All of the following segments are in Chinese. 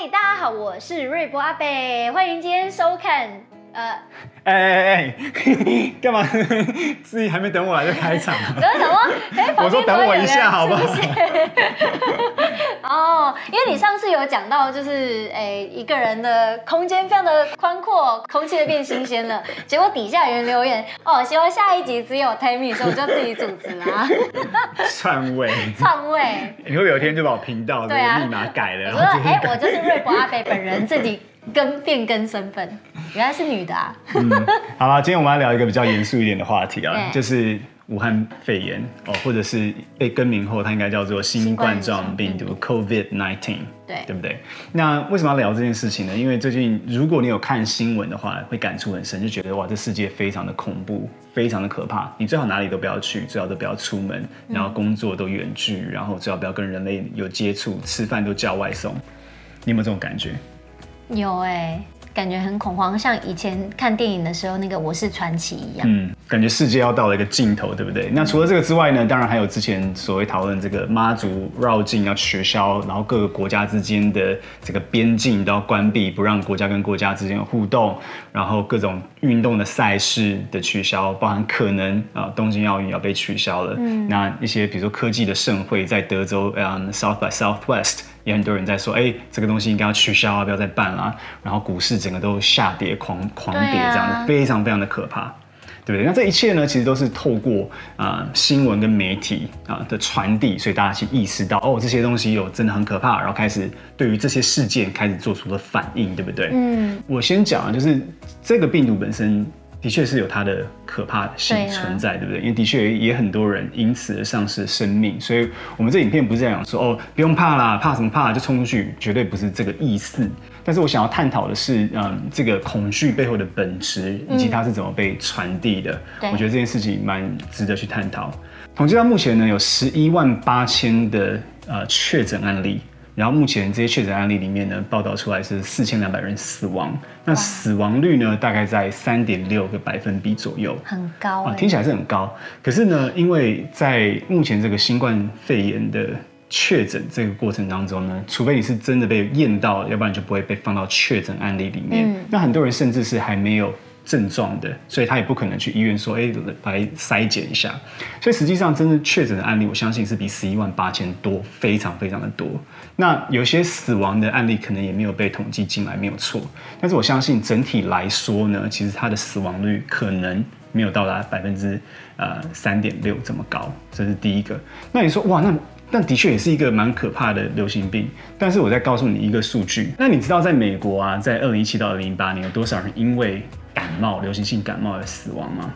嗨，大家好，我是瑞博阿北，欢迎今天收看。呃，哎哎哎，干嘛？自己还没等我来就开场？等我等我，我说等我一下，好不好？哦，因为你上次有讲到，就是哎，一个人的空间非常的宽阔，空气变新鲜了。结果底下有人留言，哦，希望下一集只有 Tammy，所以我就自己主持啦。篡位，篡位，你会有一天就把我频道的密码改了？我说，哎，我就是瑞博阿北本人自己。更变更身份，原来是女的啊！嗯，好了，今天我们要聊一个比较严肃一点的话题啊，就是武汉肺炎哦，或者是被更名后，它应该叫做新冠状病毒 （COVID-19），对，对不对？那为什么要聊这件事情呢？因为最近如果你有看新闻的话，会感触很深，就觉得哇，这世界非常的恐怖，非常的可怕。你最好哪里都不要去，最好都不要出门，然后工作都远距，然后最好不要跟人类有接触，吃饭都叫外送。你有没有这种感觉？有哎、欸，感觉很恐慌，像以前看电影的时候那个《我是传奇》一样。嗯，感觉世界要到了一个尽头，对不对？那除了这个之外呢？当然还有之前所谓讨论这个妈祖绕境要取消，然后各个国家之间的这个边境都要关闭，不让国家跟国家之间有互动，然后各种运动的赛事的取消，包含可能啊东京奥运要被取消了。嗯，那一些比如说科技的盛会在德州，嗯，South by Southwest。也很多人在说，哎、欸，这个东西应该要取消啊，不要再办了。然后股市整个都下跌，狂狂跌，这样子非常非常的可怕，对不对？那这一切呢，其实都是透过啊、呃、新闻跟媒体啊的传递，所以大家去意识到，哦，这些东西有真的很可怕，然后开始对于这些事件开始做出了反应，对不对？嗯，我先讲啊，就是这个病毒本身。的确是有它的可怕性存在，对，啊、对不对？因为的确也很多人因此而丧失生命，所以我们这影片不是在讲说哦，不用怕啦，怕什么怕就冲出去，绝对不是这个意思。但是我想要探讨的是，嗯，这个恐惧背后的本质以及它是怎么被传递的。嗯、我觉得这件事情蛮值得去探讨。统计到目前呢，有十一万八千的呃确诊案例。然后目前这些确诊案例里面呢，报道出来是四千两百人死亡，那死亡率呢，大概在三点六个百分比左右，很高啊，听起来是很高。可是呢，因为在目前这个新冠肺炎的确诊这个过程当中呢，除非你是真的被验到，要不然就不会被放到确诊案例里面。嗯、那很多人甚至是还没有。症状的，所以他也不可能去医院说，哎、欸，来筛检一下。所以实际上，真正确诊的案例，我相信是比十一万八千多，非常非常的多。那有些死亡的案例可能也没有被统计进来，没有错。但是我相信整体来说呢，其实它的死亡率可能没有到达百分之呃三点六这么高，这是第一个。那你说，哇，那那的确也是一个蛮可怕的流行病。但是我再告诉你一个数据，那你知道在美国啊，在二零一七到二零一八年有多少人因为冒、流行性感冒而死亡吗？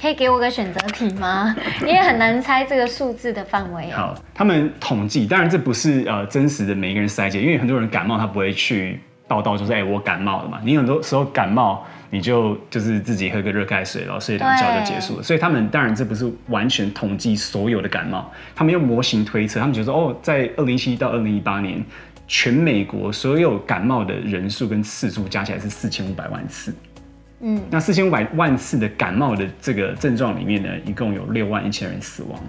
可以给我个选择题吗？因为很难猜这个数字的范围。好，他们统计，当然这不是呃真实的每一个人筛检，因为很多人感冒他不会去报道，就是哎、欸、我感冒了嘛。你很多时候感冒，你就就是自己喝个热开水，然后睡两觉就结束了。所以他们当然这不是完全统计所有的感冒，他们用模型推测，他们觉得说哦，在二零一七到二零一八年，全美国所有感冒的人数跟次数加起来是四千五百万次。嗯，那四千五百万次的感冒的这个症状里面呢，一共有六万一千人死亡。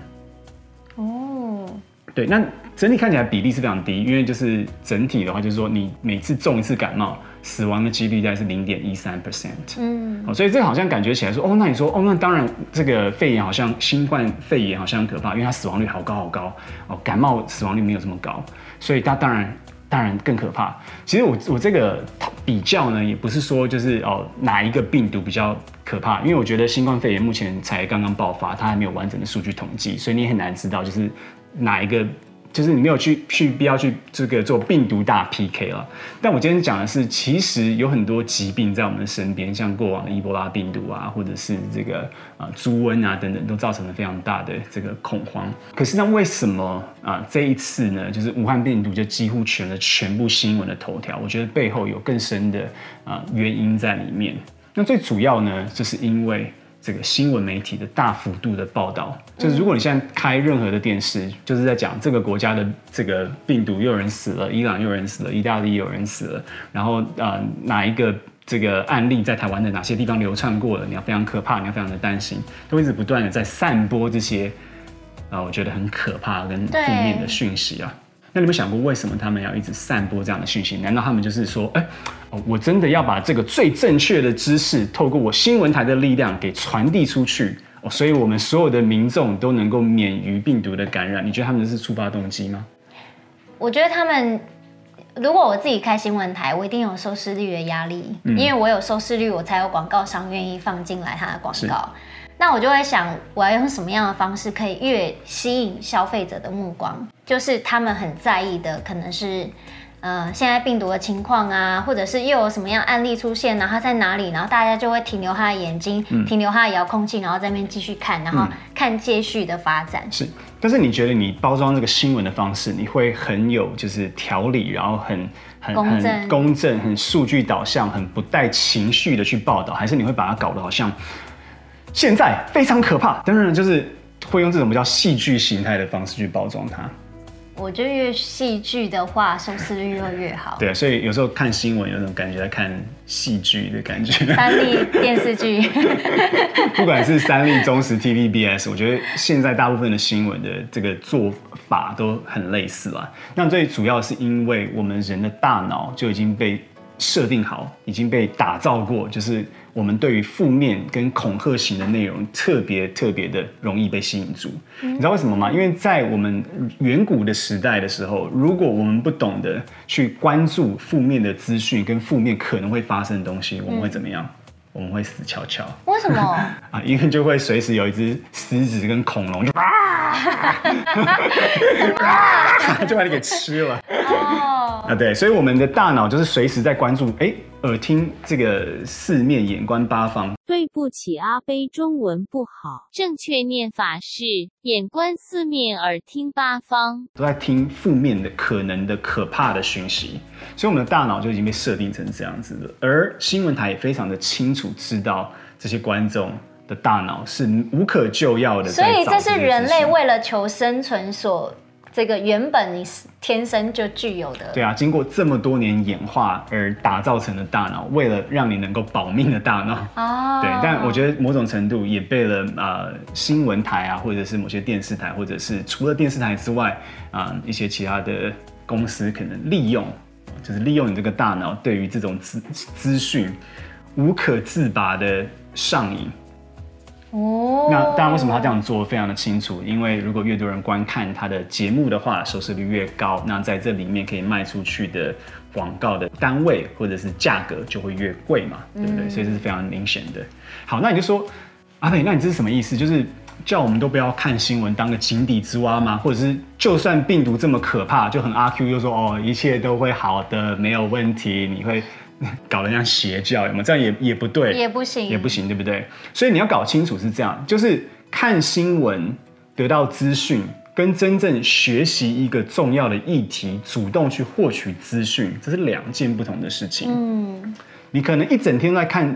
哦，对，那整体看起来比例是非常低，因为就是整体的话，就是说你每次中一次感冒，死亡的几率大概是零点一三 percent。嗯，所以这个好像感觉起来说，哦，那你说，哦，那当然这个肺炎好像新冠肺炎好像很可怕，因为它死亡率好高好高，哦，感冒死亡率没有这么高，所以它当然。当然更可怕。其实我我这个比较呢，也不是说就是哦哪一个病毒比较可怕，因为我觉得新冠肺炎目前才刚刚爆发，它还没有完整的数据统计，所以你很难知道就是哪一个。就是你没有去去必要去这个做病毒大 PK 了，但我今天讲的是，其实有很多疾病在我们的身边，像过往的伊波拉病毒啊，或者是这个啊猪瘟啊等等，都造成了非常大的这个恐慌。可是那为什么啊这一次呢，就是武汉病毒就几乎全了全部新闻的头条？我觉得背后有更深的啊原因在里面。那最主要呢，就是因为。这个新闻媒体的大幅度的报道，就是如果你现在开任何的电视，就是在讲这个国家的这个病毒又有人死了，伊朗又有人死了，意大利又有人死了，然后呃哪一个这个案例在台湾的哪些地方流窜过了，你要非常可怕，你要非常的担心，都一直不断的在散播这些啊、呃，我觉得很可怕跟负面的讯息啊。那你们想过，为什么他们要一直散播这样的讯息？难道他们就是说，哎、我真的要把这个最正确的知识，透过我新闻台的力量给传递出去？哦，所以我们所有的民众都能够免于病毒的感染？你觉得他们是触发动机吗？我觉得他们。如果我自己开新闻台，我一定有收视率的压力，嗯、因为我有收视率，我才有广告商愿意放进来他的广告。那我就会想，我要用什么样的方式可以越吸引消费者的目光？就是他们很在意的，可能是。呃，现在病毒的情况啊，或者是又有什么样案例出现，然后他在哪里，然后大家就会停留他的眼睛，嗯、停留他的遥控器，然后在那边继续看，然后看接续的发展。是，但是你觉得你包装这个新闻的方式，你会很有就是条理，然后很很公正很公正，很数据导向，很不带情绪的去报道，还是你会把它搞得好像现在非常可怕？当然，就是会用这种比较戏剧形态的方式去包装它。我觉得越戏剧的话，收视率会越好。对啊，所以有时候看新闻有种感觉，在看戏剧的感觉。三立电视剧，不管是三立、中时、TVBS，我觉得现在大部分的新闻的这个做法都很类似啦。那最主要是因为我们人的大脑就已经被设定好，已经被打造过，就是。我们对于负面跟恐吓型的内容特别特别的容易被吸引住，你知道为什么吗？因为在我们远古的时代的时候，如果我们不懂得去关注负面的资讯跟负面可能会发生的东西，我们会怎么样？我们会死翘翘。为什么？啊，因为就会随时有一只狮子跟恐龙就啊，就把你给吃了。哦，啊，对，所以我们的大脑就是随时在关注，哎。耳听这个四面，眼观八方。对不起，阿杯中文不好，正确念法是眼观四面，耳听八方。都在听负面的、可能的、可怕的讯息，所以我们的大脑就已经被设定成这样子了。而新闻台也非常的清楚知道这些观众的大脑是无可救药的。所以这是人类为了求生存所。这个原本你是天生就具有的，对啊，经过这么多年演化而打造成的大脑，为了让你能够保命的大脑，哦，对，但我觉得某种程度也被了呃新闻台啊，或者是某些电视台，或者是除了电视台之外啊、呃、一些其他的公司可能利用，就是利用你这个大脑对于这种资资讯无可自拔的上瘾。哦，那当然，为什么他这样做非常的清楚？因为如果越多人观看他的节目的话，收视率越高，那在这里面可以卖出去的广告的单位或者是价格就会越贵嘛，对不对？嗯、所以这是非常明显的。好，那你就说，阿美，那你这是什么意思？就是叫我们都不要看新闻，当个井底之蛙吗？或者是就算病毒这么可怕，就很阿 Q，就说哦，一切都会好的，没有问题，你会。搞得像邪教，有没有？这样也也不对，也不行，也不行，对不对？所以你要搞清楚是这样，就是看新闻得到资讯，跟真正学习一个重要的议题，主动去获取资讯，这是两件不同的事情。嗯，你可能一整天在看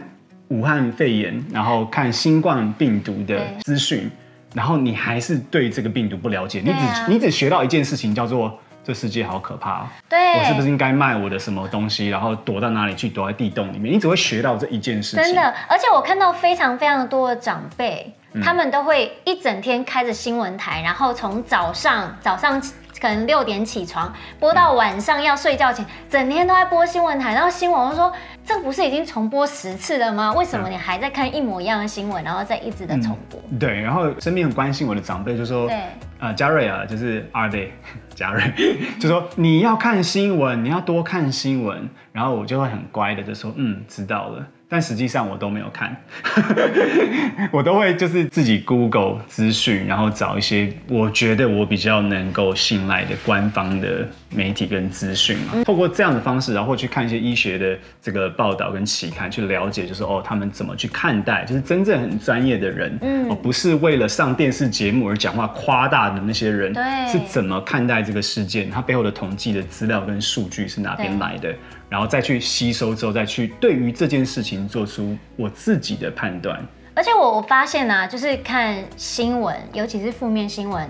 武汉肺炎，然后看新冠病毒的资讯，然后你还是对这个病毒不了解，你只、啊、你只学到一件事情，叫做。这世界好可怕哦！对，我是不是应该卖我的什么东西，然后躲到哪里去？躲在地洞里面？你只会学到这一件事情。真的，而且我看到非常非常多的长辈，嗯、他们都会一整天开着新闻台，然后从早上早上可能六点起床，播到晚上要睡觉前，嗯、整天都在播新闻台。然后新闻我说：“这不是已经重播十次了吗？为什么你还在看一模一样的新闻，然后再一直的重播？”嗯、对，然后身边很关心我的长辈就说：“对，呃，嘉瑞啊，就是二贝。”家人 就说，你要看新闻，你要多看新闻，然后我就会很乖的就说，嗯，知道了。但实际上我都没有看，我都会就是自己 Google 资讯，然后找一些我觉得我比较能够信赖的官方的媒体跟资讯嘛。透过这样的方式，然后去看一些医学的这个报道跟期刊，去了解就是哦，他们怎么去看待，就是真正很专业的人，嗯，不是为了上电视节目而讲话夸大的那些人，对，是怎么看待这个事件，他背后的统计的资料跟数据是哪边来的？然后再去吸收之后，再去对于这件事情做出我自己的判断。而且我我发现啊，就是看新闻，尤其是负面新闻，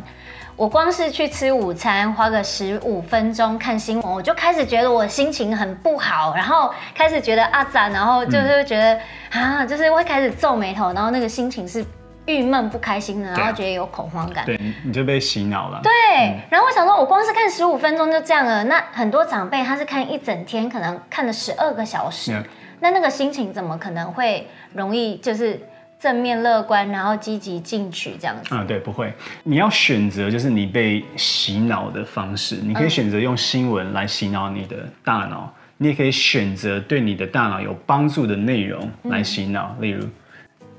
我光是去吃午餐，花个十五分钟看新闻，我就开始觉得我心情很不好，然后开始觉得啊咋，然后就是觉得、嗯、啊，就是会开始皱眉头，然后那个心情是郁闷不开心的，然后觉得有恐慌感。对，你就被洗脑了。对，嗯、然后我想说，我光是看十五分钟就这样了。那很多长辈他是看一整天，可能看了十二个小时，嗯、那那个心情怎么可能会容易就是？正面乐观，然后积极进取这样子。嗯，对，不会。你要选择就是你被洗脑的方式，你可以选择用新闻来洗脑你的大脑，嗯、你也可以选择对你的大脑有帮助的内容来洗脑，嗯、例如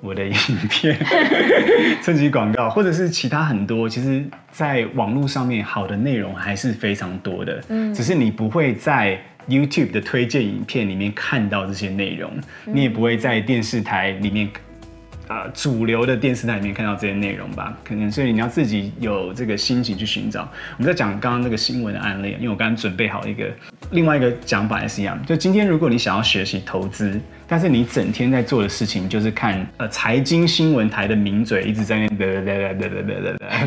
我的影片、趁机广告，或者是其他很多。其实，在网络上面好的内容还是非常多的，嗯，只是你不会在 YouTube 的推荐影片里面看到这些内容，你也不会在电视台里面。呃，主流的电视台里面看到这些内容吧，可能所以你要自己有这个心情去寻找。我们在讲刚刚那个新闻的案例，因为我刚刚准备好一个另外一个讲法也是一样，就今天如果你想要学习投资，但是你整天在做的事情就是看呃财经新闻台的名嘴一直在那嘚嘚嘚嘚嘚嘚嘚，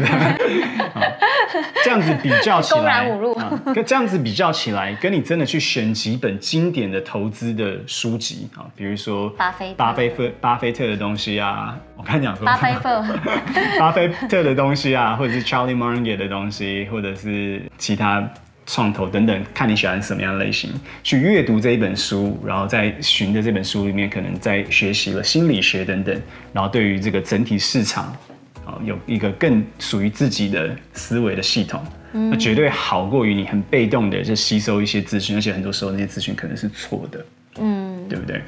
这样子比较起来，跟这样子比较起来，跟你真的去选几本经典的投资的书籍啊，比如说巴菲巴菲特巴菲特的东西啊。啊，我刚讲说巴菲特，巴菲特的东西啊，或者是 Charlie Munger 的东西，或者是其他创投等等，看你喜欢什么样的类型，去阅读这一本书，然后在循着这本书里面，可能在学习了心理学等等，然后对于这个整体市场啊，有一个更属于自己的思维的系统，嗯、那绝对好过于你很被动的就吸收一些资讯，而且很多时候那些资讯可能是错的，嗯，对不对？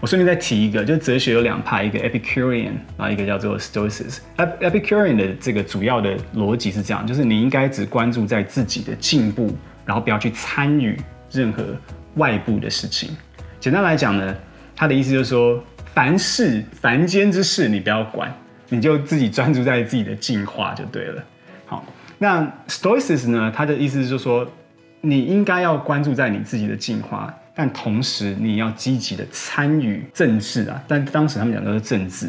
我顺便再提一个，就哲学有两派，一个 Epicurean，然后一个叫做 Stoicism。Epicurean 的这个主要的逻辑是这样，就是你应该只关注在自己的进步，然后不要去参与任何外部的事情。简单来讲呢，他的意思就是说，凡事凡间之事你不要管，你就自己专注在自己的进化就对了。好，那 Stoicism 呢，他的意思就是说，你应该要关注在你自己的进化。但同时，你要积极的参与政治啊！但当时他们讲的是政治，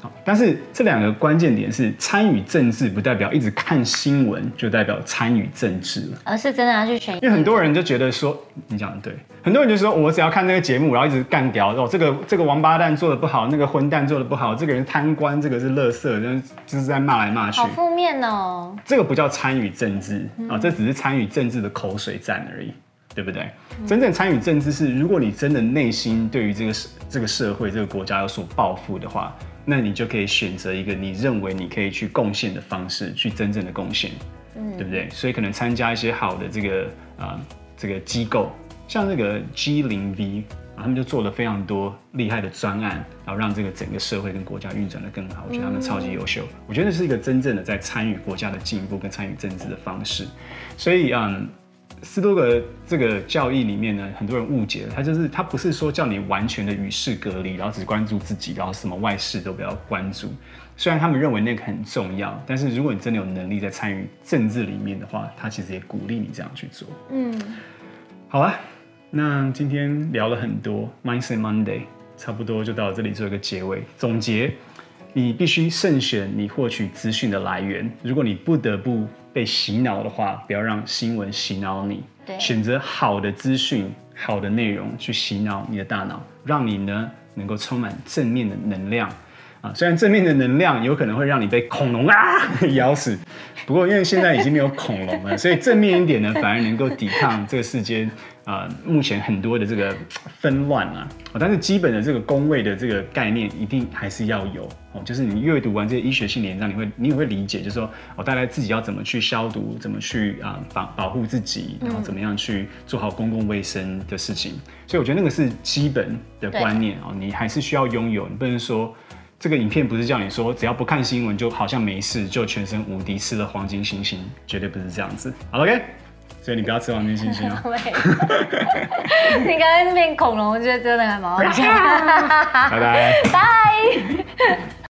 好，但是这两个关键点是参与政治，不代表一直看新闻就代表参与政治了，而是真的要去选。因为很多人就觉得说，你讲的对，很多人就说我只要看那个节目，然后一直干掉哦，这个这个王八蛋做的不好，那个混蛋做的不好，这个人贪官，这个是垃圾，就是就是在骂来骂去，好负面哦。这个不叫参与政治啊，这只是参与政治的口水战而已。对不对？真正参与政治是，如果你真的内心对于这个社、这个社会、这个国家有所抱负的话，那你就可以选择一个你认为你可以去贡献的方式，去真正的贡献，嗯，对不对？所以可能参加一些好的这个啊、呃、这个机构，像这个 G 零 V 啊，他们就做了非常多厉害的专案，然后让这个整个社会跟国家运转的更好。我觉得他们超级优秀，我觉得是一个真正的在参与国家的进步跟参与政治的方式。所以嗯。斯多葛这个教义里面呢，很多人误解了，他就是他不是说叫你完全的与世隔离，然后只关注自己，然后什么外事都不要关注。虽然他们认为那个很重要，但是如果你真的有能力在参与政治里面的话，他其实也鼓励你这样去做。嗯，好了，那今天聊了很多 Mindset Monday，差不多就到这里做一个结尾总结。你必须慎选你获取资讯的来源。如果你不得不被洗脑的话，不要让新闻洗脑你。对，选择好的资讯、好的内容去洗脑你的大脑，让你呢能够充满正面的能量。啊，虽然正面的能量有可能会让你被恐龙啊 咬死，不过因为现在已经没有恐龙了，所以正面一点呢，反而能够抵抗这个世间。呃，目前很多的这个纷乱啊，但是基本的这个工位的这个概念一定还是要有哦。就是你阅读完这些医学性的文章，你会你也会理解，就是说哦，大概自己要怎么去消毒，怎么去啊保保护自己，然后怎么样去做好公共卫生的事情。所以我觉得那个是基本的观念哦，你还是需要拥有。你不能说这个影片不是叫你说只要不看新闻就好像没事，就全身无敌，吃了黄金星星，绝对不是这样子。好，OK。所以你不要吃黄金星星哦。你刚才那边恐龙，我觉得真的还蛮好笑。拜拜。拜。